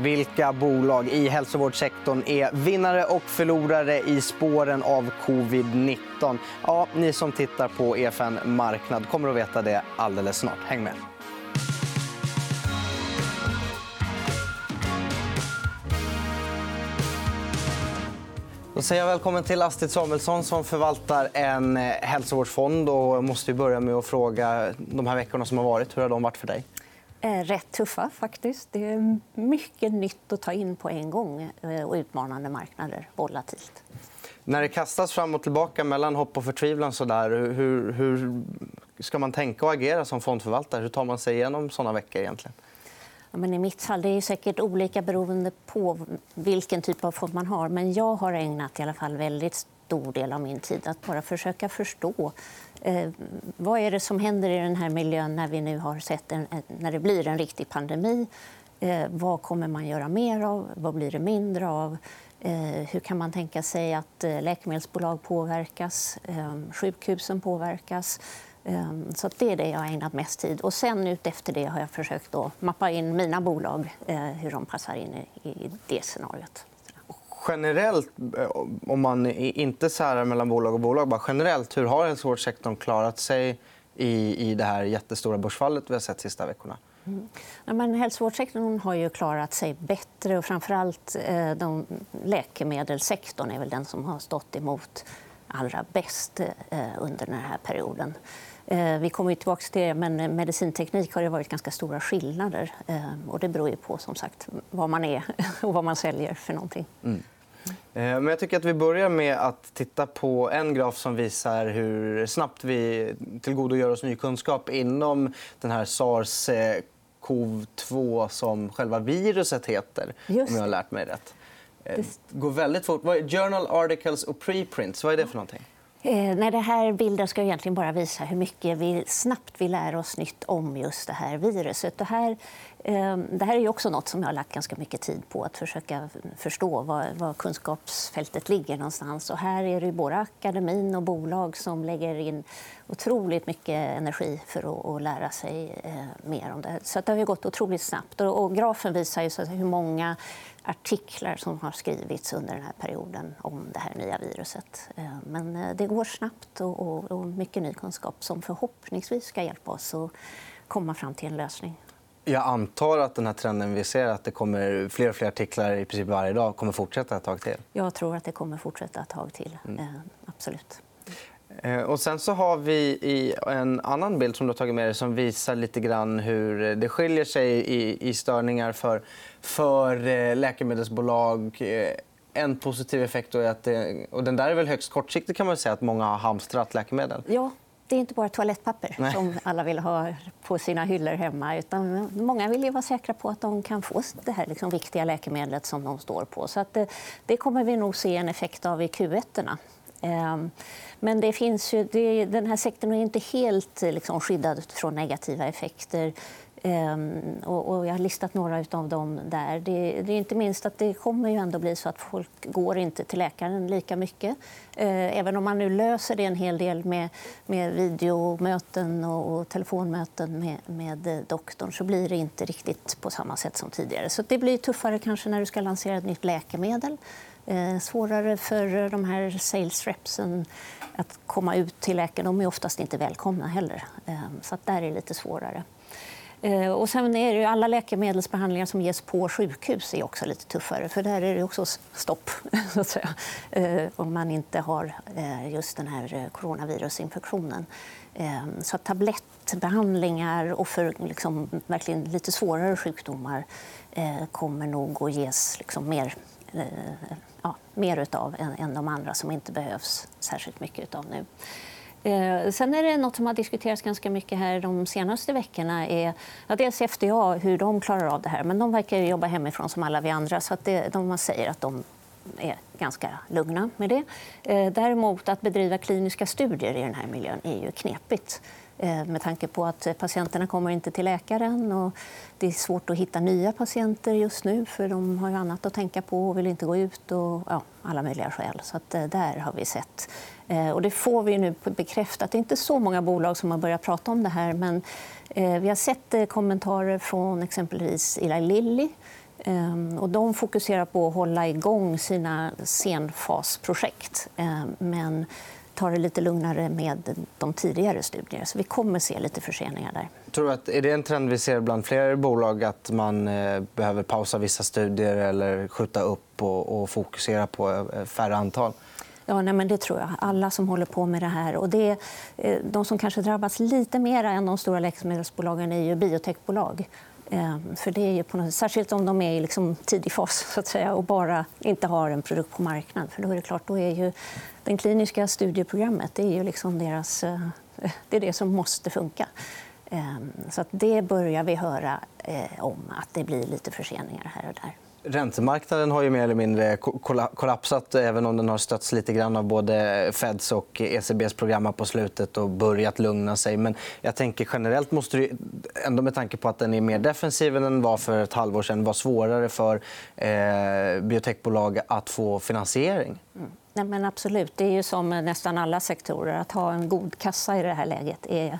Vilka bolag i hälsovårdssektorn är vinnare och förlorare i spåren av covid-19? Ja, ni som tittar på EFN Marknad kommer att veta det alldeles snart. Häng med. Då säger jag välkommen till Astrid Samuelsson som förvaltar en eh, hälsovårdsfond. Och måste börja med att fråga de här veckorna som har varit. Hur har de varit för dig? Eh, rätt tuffa, faktiskt. Det är mycket nytt att ta in på en gång eh, och utmanande marknader. Volatilt. När det kastas fram och tillbaka mellan hopp och förtvivlan så där, hur, hur ska man tänka och agera som fondförvaltare? Hur tar man sig igenom såna veckor? egentligen? Ja, men I mitt fall det är säkert olika beroende på vilken typ av fond man har. Men jag har ägnat i alla fall väldigt stor del av min tid att bara försöka förstå eh, vad är det som händer i den här miljön när vi nu har sett en, när det blir en riktig pandemi. Eh, vad kommer man göra mer av? Vad blir det mindre av? Eh, hur kan man tänka sig att eh, läkemedelsbolag påverkas? Eh, sjukhusen påverkas? Ehm, så det är det jag har ägnat mest tid. Och sen efter det har jag försökt att mappa in mina bolag, eh, hur de passar in i det scenariot. Generellt, eh, om man inte särar mellan bolag och bolag, bara generellt, hur har hälsovårdssektorn klarat sig i, i det här jättestora börsfallet vi har sett de sista veckorna? Mm. Ja, men hälsovårdssektorn har ju klarat sig bättre. och Framförallt eh, de, läkemedelssektorn är väl den som har stått emot allra bäst under den här perioden. Eh, vi kommer tillbaka till det, men medicinteknik har det varit ganska stora skillnader. Eh, och det beror ju på som sagt, vad man är och vad man säljer. för någonting. Mm. Eh, men jag tycker att vi börjar med att titta på en graf som visar hur snabbt vi tillgodogör oss ny kunskap inom den här sars cov 2 som själva viruset heter, om jag har lärt mig rätt. Det går väldigt fort. Journal articles och preprints, vad är det för någonting? Eh, nej, det här bilden ska egentligen bara visa hur mycket vi snabbt vi lär oss nytt om just det här viruset. Det här, eh, Ehm, det här är också något som jag har lagt ganska mycket tid på. Att försöka förstå var, var kunskapsfältet ligger. någonstans. Och här är det både akademin och bolag som lägger in otroligt mycket energi för att, lära sig ehm, mer om det. Så det har gått otroligt snabbt. Och, grafen visar ju så hur många artiklar som har skrivits under den här perioden om det här nya viruset. Ehm, men eh, det går snabbt och mycket ny kunskap som förhoppningsvis ska hjälpa oss att komma fram till en lösning. Jag antar att den här trenden vi ser, att det kommer fler och fler artiklar i princip varje dag, kommer fortsätta ett tag till. Jag tror att det kommer fortsätta ett tag till. Mm. Eh, absolut. Eh, och sen så har vi en annan bild som du har tagit med dig som visar lite grann hur det skiljer sig i, störningar för, för eh, läkemedelsbolag. En positiv effekt är att det, och den där är väl högst kortsiktig kan man säga att många har hamstrat läkemedel. Ja, det är inte bara toalettpapper Nej. som alla vill ha på sina hyllor hemma. Utan många vill vara säkra på att de kan få det här liksom viktiga läkemedlet som de står på. Så det, det kommer vi nog se en effekt av i Q1. -erna. Ehm, men det finns ju, det, den här sektorn är inte helt liksom, skyddad från negativa effekter. Ehm, och, jag har listat några av dem där. Det, det, är inte minst att det kommer ju ändå bli så att folk går inte till läkaren lika mycket. Eh, även om man nu löser det en hel del med, med videomöten och, och telefonmöten med, med doktorn så blir det inte riktigt på samma sätt som tidigare. Så det blir tuffare kanske när du ska lansera ett nytt läkemedel. Eh, svårare för de här sales repsen att komma ut till läkaren. De är oftast inte välkomna heller. Ehm, så att där är det lite svårare. Eh, och sen är det alla läkemedelsbehandlingar som ges på sjukhus är också lite tuffare. för Där är det också stopp så att säga, eh, om man inte har eh, just den här coronavirusinfektionen. Ehm, så tablettbehandlingar och för liksom, verkligen lite svårare sjukdomar kommer nog att ges liksom mer ja, mer av än, än de andra som inte behövs särskilt mycket av nu. Eh, sen är det något som har diskuterats ganska mycket här de senaste veckorna. Är, ja, dels FDA, hur de klarar av det här. Men de verkar jobba hemifrån som alla vi andra. Så att det, de säger att de är ganska lugna med det. Eh, däremot att bedriva kliniska studier i den här miljön är ju knepigt. Eh, med tanke på att patienterna kommer inte till läkaren. Och det är svårt att hitta nya patienter just nu för de har annat att tänka på och vill inte gå ut. Och, ja, alla möjliga skäl. Så att, eh, där har vi sett. Eh, och det får vi nu bekräftat. Det är inte så många bolag som har börjat prata om det här. Men vi har sett kommentarer från exempelvis Eli Lilly ehm, och de fokuserar på att hålla igång sina senfasprojekt ehm, men tar det lite lugnare med de tidigare studierna. Så vi kommer se lite förseningar där. Tror att, är det en trend vi ser bland fler bolag att man eh, behöver pausa vissa studier eller skjuta upp och, och fokusera på eh, färre antal? Ja, nej, men det tror jag. Alla som håller på med det här. Och det, eh, de som kanske drabbas lite mer än de stora läkemedelsbolagen är ju biotechbolag. Ehm, för det är ju på något, särskilt om de är i liksom tidig fas så att säga, och bara inte har en produkt på marknaden. För då är det klart, då är ju det kliniska studieprogrammet det är ju liksom deras, eh, det, är det som måste funka. Ehm, så att det börjar vi höra eh, om, att det blir lite förseningar här och där. Räntemarknaden har ju mer eller mindre kollapsat även om den har stötts lite grann av både Feds och ECBs program på slutet och börjat lugna sig. Men jag tänker generellt måste det ändå med tanke på att den är mer defensiv än den var för ett halvår sedan vara svårare för eh, biotechbolag att få finansiering. Mm. Nej, men absolut. Det är ju som nästan alla sektorer. Att ha en god kassa i det här läget är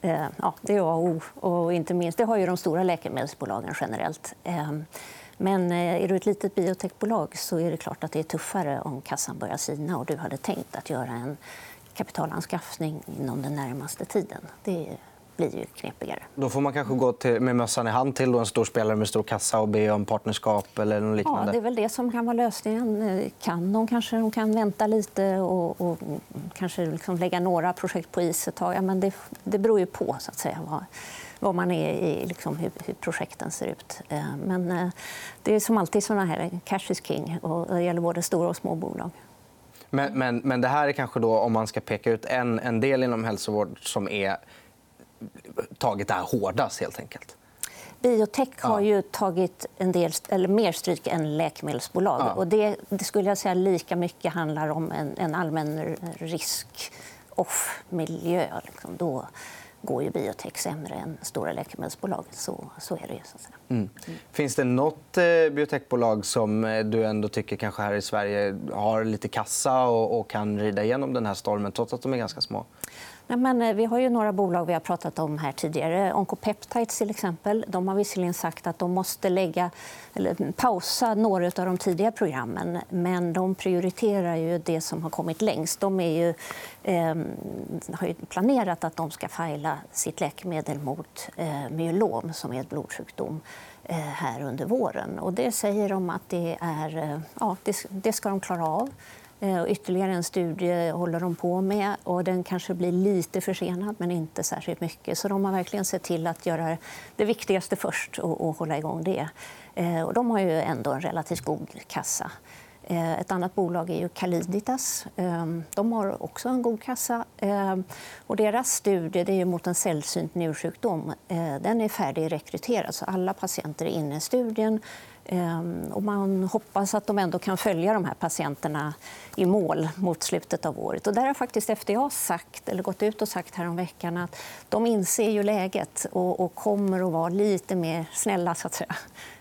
eh, ja, det är A och O. Och inte minst, det har ju de stora läkemedelsbolagen generellt. Ehm, men eh, är du ett litet biotechbolag så är det klart att det är tuffare om kassan börjar sina och du hade tänkt att göra en kapitalanskaffning inom den närmaste tiden. Det blir ju knepigare. Då får man kanske gå till, med mössan i hand till en stor spelare med stor kassa och be om partnerskap eller något liknande? Ja, det är väl det som kan vara lösningen. Eh, kan de kanske de kan vänta lite och, och kanske liksom lägga några projekt på is ett tag. Ja, men det, det beror ju på så att säga, vad, vad man är i, liksom, hur, hur, projekten ser ut. Eh, men eh, det är som alltid såna här, cash is king. Och det gäller både stora och små bolag. Men, men, men det här är kanske då, om man ska peka ut en, en del inom hälsovård som är tagit det här hårdast, helt enkelt? Biotech har ju tagit en del, eller mer stryk än läkemedelsbolag. Ja. Och det, det, skulle jag säga lika mycket handlar om en, en allmän risk-off-miljö. Liksom. Då, går ju biotech sämre än stora läkemedelsbolag. Så, så är det ju. Så att säga. Mm. Finns det nåt eh, biotechbolag som eh, du ändå tycker kanske här i Sverige har lite kassa och, och kan rida igenom den här stormen trots att de är ganska små? Nej, men eh, vi har ju några bolag vi har pratat om här tidigare. Oncopeptides till exempel. De har visserligen sagt att de måste lägga, eller mm, pausa några av de tidiga programmen. Men de prioriterar ju det som har kommit längst. De är ju, eh, har ju planerat att de ska fila sitt läkemedel mot eh, myelom, som är en blodsjukdom Eh, här under våren. Och det säger de att det, är, eh, ja, det, ska de klara av. Eh, ytterligare en studie håller de på med. och Den kanske blir lite försenad, men inte särskilt mycket. Så De har verkligen sett till att göra det viktigaste först och, och hålla igång det. Och de har ju ändå en relativt god kassa. Eh, ett annat bolag är ju Caliditas. Ehm, de har också en god kassa. Ehm, och deras studie det är mot en sällsynt njursjukdom. Eh, den är färdigrekryterad, så alla patienter är inne i studien. Ehm, och man hoppas att de ändå kan följa de här patienterna i mål mot slutet av året. Och där har faktiskt FDA sagt, eller gått ut och sagt häromveckan att de inser ju läget och, och kommer att vara lite mer snälla. Så att säga.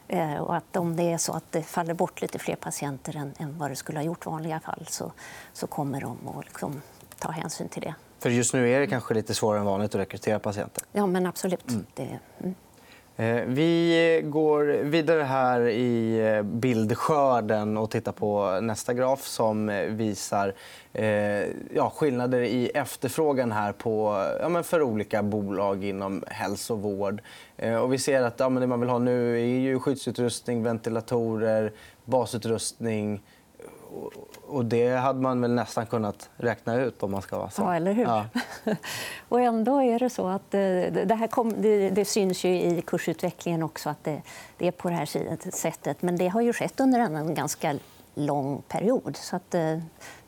Ehm, och att om det är så att det faller bort lite fler patienter än, än vad det skulle ha gjort i vanliga fall så, så kommer de att liksom ta hänsyn till det. För just nu är det kanske lite svårare än vanligt att rekrytera patienter? Ja, men absolut. Mm. Det, mm. Eh, vi går vidare här i eh, bildskörden och tittar på nästa graf som eh, visar eh, ja, skillnader i efterfrågan här på, ja, men för olika bolag inom hälsovård. Och vi ser att ja, men det man vill ha nu är ju skyddsutrustning, ventilatorer, basutrustning och det hade man väl nästan kunnat räkna ut om man ska vara så. Ja, eller hur? Ja. och ändå är det så att eh, det, här kom, det, det syns ju i kursutvecklingen också att det, det, är på det här sättet. Men det har ju skett under en ganska lång period. Så att, eh,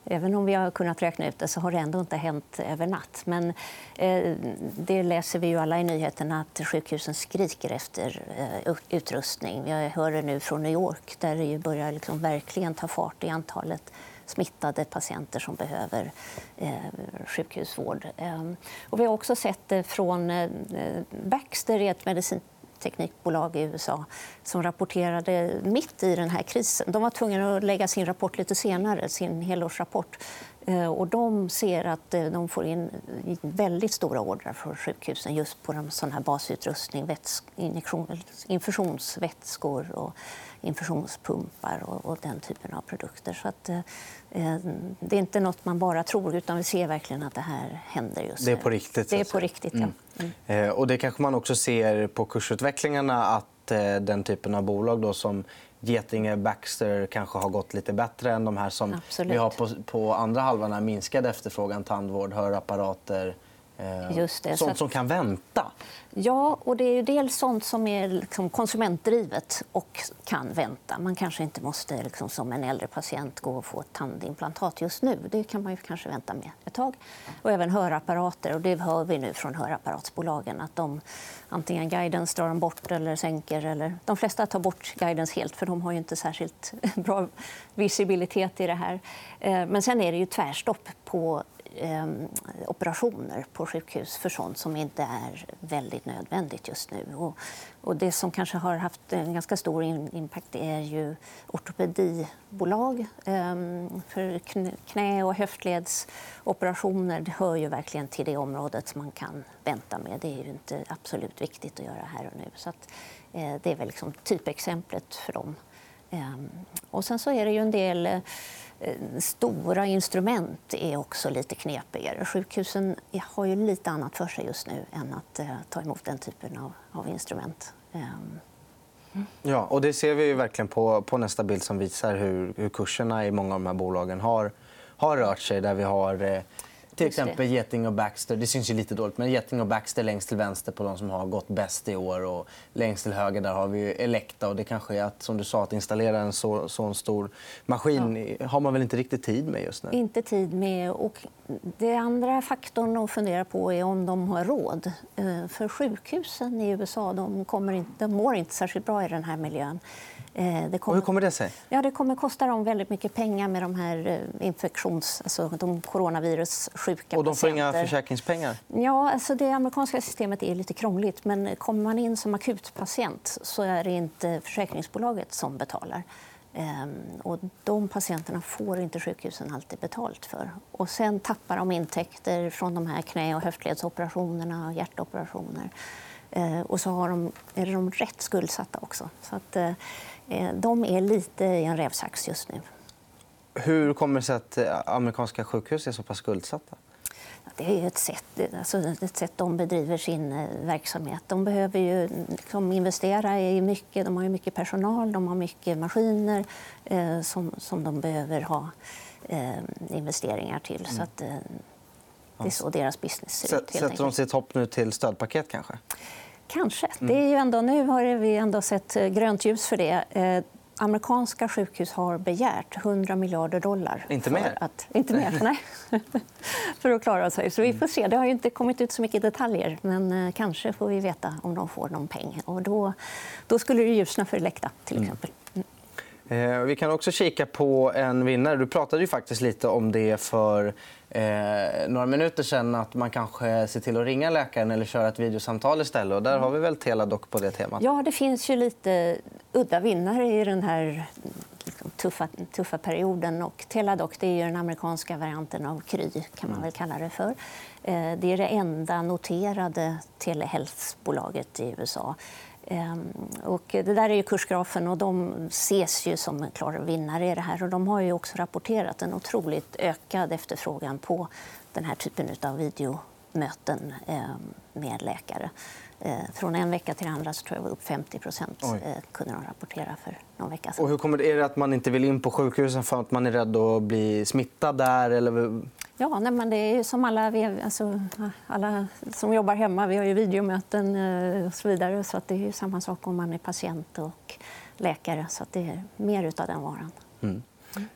Även om vi har kunnat räkna ut det så har det ändå inte hänt över natt. Men eh, det läser vi ju alla i nyheterna att sjukhusen skriker efter eh, utrustning. Vi hör det nu från New York där det börjar liksom verkligen ta fart i antalet smittade patienter som behöver eh, sjukhusvård. Eh, och vi har också sett det från eh, eh Baxter, ett medicin teknikbolag i USA som rapporterade mitt i den här krisen. De var tvungna att lägga sin rapport lite senare, sin helårsrapport eh, och de ser att eh, de får in väldigt stora ordrar från sjukhusen just på sån här basutrustning, infusionsvätskor och infusionspumpar och, och, den typen av produkter. Så att, eh, det är inte nåt man bara tror, utan vi ser verkligen att det här händer just Det är på riktigt? Det är på riktigt, ja. Mm. Mm. Eh, och det kanske man också ser på kursutvecklingarna att eh, den typen av bolag då, som Getinge, Baxter kanske har gått lite bättre än de här som Absolut. vi har på, på andra halvan. Minskad efterfrågan, tandvård, hörapparater, Eh, Just det. Sånt som kan vänta? Ja, och det är dels sånt som är liksom konsumentdrivet och kan vänta. Man kanske inte måste liksom, som en äldre patient gå och få ett tandimplantat just nu. Det kan man ju kanske vänta med ett tag. Och även hörapparater. Och det hör vi nu från hörapparatsbolagen att de antingen guidance drar de bort eller sänker. Eller... De flesta tar bort guidance helt, för de har ju inte särskilt bra visibilitet i det här. Eh, men sen är det ju tvärstopp på eh, operationer på sjukhus för sånt som inte är väldigt nödvändigt just nu. Och, och det som kanske har haft en ganska stor impact är ju ortopedibolag. Eh, för knä och höftledsoperationer det hör ju verkligen till det området man kan vänta med. Det är ju inte absolut viktigt att göra här och nu. Så att, eh, det är väl liksom typexemplet för dem. Ehm, och sen så är det ju en del eh, Eh, stora instrument är också lite knepigare. Sjukhusen har ju lite annat för sig just nu än att eh, ta emot den typen av, av instrument. Ehm. Ja, och det ser vi ju verkligen på, på nästa bild som visar hur, hur kurserna i många av de här bolagen har, har rört sig. Där vi har eh, till exempel Geting och Baxter. Det syns ju lite dåligt, men Geting och Baxter längst till vänster på de som har gått bäst i år. Och längst till höger där har vi Elekta. Och det kanske är att, som du sa, att installera en så, så stor maskin ja. har man väl inte riktigt tid med just nu? Inte tid med. Och det andra faktorn att fundera på är om de har råd. Eh, för sjukhusen i USA de kommer inte, de mår inte särskilt bra i den här miljön. Eh, det kommer, hur kommer det sig? Ja, det kommer kosta dem väldigt mycket pengar med de här eh, infektions, alltså de coronavirussjuka Och de får patienter. inga försäkringspengar? Ja, alltså det amerikanska systemet är lite krångligt. Men kommer man in som akutpatient så är det inte försäkringsbolaget som betalar. Ehm, och de patienterna får inte sjukhusen alltid betalt för. Och sen tappar de intäkter från de här knä och höftledsoperationerna och hjärtoperationer. Ehm, och så har de, är de rätt skuldsatta också. Så att, Eh, de är lite i en rävsax just nu. Hur kommer det sig att eh, amerikanska sjukhus är så pass skuldsatta? Det är ett sätt, alltså ett sätt de bedriver sin eh, verksamhet. De behöver ju liksom investera i mycket. De har mycket personal, de har mycket maskiner eh, som, som de behöver ha eh, investeringar till. Mm. Så att, eh, det är så deras business ser ut. Sätter de sitt hopp nu till stödpaket? kanske? Kanske. Mm. Det är ju ändå, nu har vi ändå sett eh, grönt ljus för det. Eh, amerikanska sjukhus har begärt 100 miljarder dollar. Inte mer? Att, inte mer, nej. för att klara sig. Så vi får se. Det har inte kommit ut så mycket detaljer. Men eh, kanske får vi veta om de får någon peng. Och då, då skulle det ljusna för Elekta, till mm. exempel. Mm. Eh, vi kan också kika på en vinnare. Du pratade ju faktiskt lite om det för eh, några minuter sen att man kanske ser till att ringa läkaren eller köra ett videosamtal istället. Och där har vi väl Teladoc på det temat. Ja, det finns ju lite udda vinnare i den här tuffa, tuffa perioden. Och Teladoc det är ju den amerikanska varianten av Kry, kan man väl kalla det för. Eh, det är det enda noterade telehealth-bolaget i USA. Ehm, och det där är ju kursgrafen och de ses ju som en klar vinnare i det här. Och de har ju också rapporterat en otroligt ökad efterfrågan på den här typen av videomöten ehm, med läkare. Ehm, från en vecka till andra så tror jag var upp 50 procent eh, kunde de rapportera för någon vecka sedan. Och hur kommer det, är det att man inte vill in på sjukhusen för att man är rädd att bli smittad där? Eller Ja, nej, men det är som alla, vi, alltså, alla som jobbar hemma. Vi har ju videomöten eh, och så vidare. Så att det är samma sak om man är patient och läkare. Så att det är mer av den varan. Mm.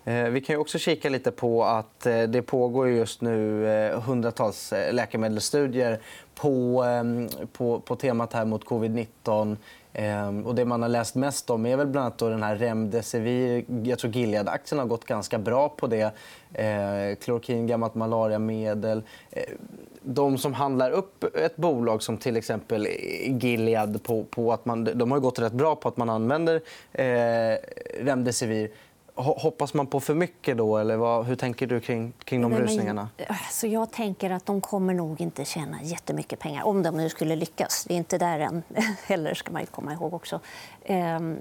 Eh, vi kan också kika lite på att eh, det pågår just nu eh, hundratals läkemedelsstudier på, ehm, på, på temat här mot covid-19. Ehm, och det man har läst mest om är väl bland annat då den här Remdesivir. Jag tror Gilead-aktien har gått ganska bra på det. Eh, klorokin, gammalt malariamedel. Eh, de som handlar upp ett bolag som till exempel Gilead på, på att man, de har gått rätt bra på att man använder eh, Remdesivir Hoppas man på för mycket då? Eller vad, hur tänker du kring, kring de rusningarna? Så jag tänker att de kommer nog inte tjäna jättemycket pengar om de nu skulle lyckas. Det är inte där än heller, ska man komma ihåg också. Ehm,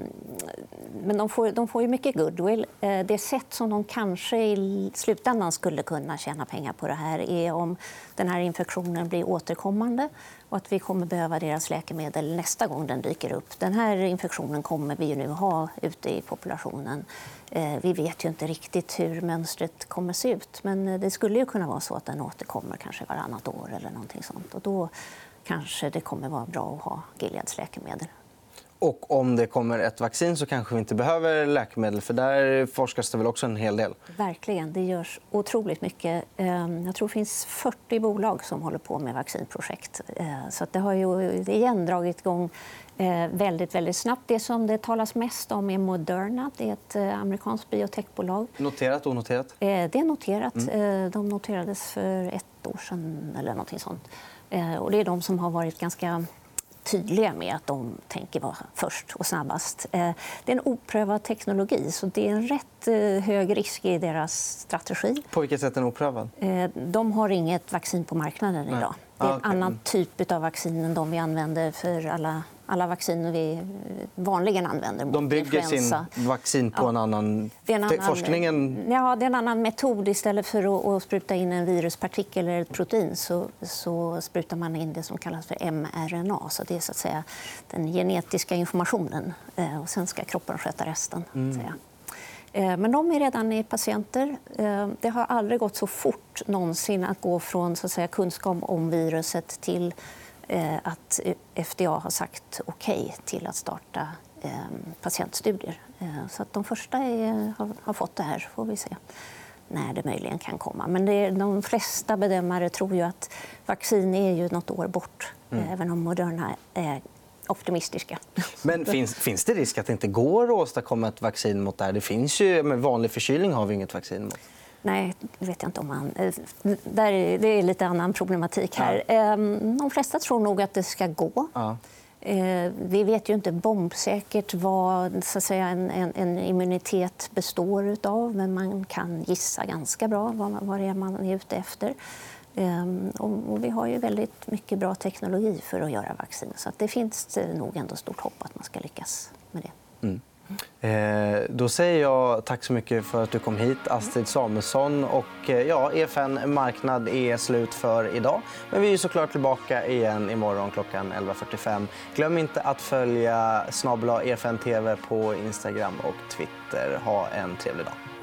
men de får, de får ju mycket goodwill. Eh, det sätt som de kanske i slutändan skulle kunna tjäna pengar på det här är om den här infektionen blir återkommande och att vi kommer behöva deras läkemedel nästa gång den dyker upp. Den här infektionen kommer vi nu ha ute i populationen. Eh, vi vet ju inte riktigt hur mönstret kommer se ut men eh, det skulle ju kunna vara så att den återkommer kanske varannat år eller någonting sånt. Och då kanske det kommer vara bra att ha Gileads läkemedel. Och om det kommer ett vaccin så kanske vi inte behöver läkemedel. för Där forskas det väl också en hel del? Verkligen. Det görs otroligt mycket. Ehm, jag tror det finns 40 bolag som håller på med vaccinprojekt. Ehm, så det har ju igen dragit igång eh, väldigt, väldigt snabbt. Det som det talas mest om är Moderna. Det är ett eh, amerikanskt biotechbolag. Noterat onoterat? Eh, det är noterat. Mm. De noterades för ett år sedan eller någonting sånt. Och det är de som har varit ganska tydliga med att de tänker vara först och snabbast. Eh, det är en oprövad teknologi, så det är en rätt eh, hög risk i deras strategi. På vilket sätt är den oprövad? Eh, de har inget vaccin på marknaden idag. Det är en ah, okay. annan typ av vaccin än de vi använder för alla alla vacciner vi vanligen använder mot De bygger influensa. sin vaccin på ja. en annan... En annan... Forskningen... Ja, det är en annan metod. Istället för att, spruta in en viruspartikel eller ett protein så, så sprutar man in det som kallas för mRNA. Så det är så att säga den genetiska informationen. Eh, och sen ska kroppen sköta resten. Mm. Eh, men de är redan i patienter. Eh, det har aldrig gått så fort någonsin att gå från så att säga, kunskap om viruset till Eh, att FDA har sagt okej okay till att starta eh, patientstudier. Eh, så att de första är, har, har, fått det här. får vi se när det möjligen kan komma. Men det, de flesta bedömare tror ju att vaccin är ju nåt år bort, mm. även om Moderna är optimistiska. Men finns, finns det risk att det inte går att åstadkomma ett vaccin mot det här? Det finns ju, med vanlig förkylning har vi inget vaccin mot. Nej, det vet jag inte om man... Eh, där är, det är lite annan problematik här. Ja. Ehm, de flesta tror nog att det ska gå. Ja. Eh, vi vet ju inte bombsäkert vad så att säga, en, en, en immunitet består av men man kan gissa ganska bra vad, vad det är man är ute efter. Ehm, och vi har ju väldigt mycket bra teknologi för att göra vaccin. Så det finns nog ändå stort hopp att man ska lyckas med det. Mm. Eh, då säger jag tack så mycket för att du kom hit, Astrid Samuelsson. Och, eh, ja, EFN Marknad är slut för idag. Men vi är såklart tillbaka igen imorgon klockan 11.45. Glöm inte att följa snabla EFN TV på Instagram och Twitter. Ha en trevlig dag.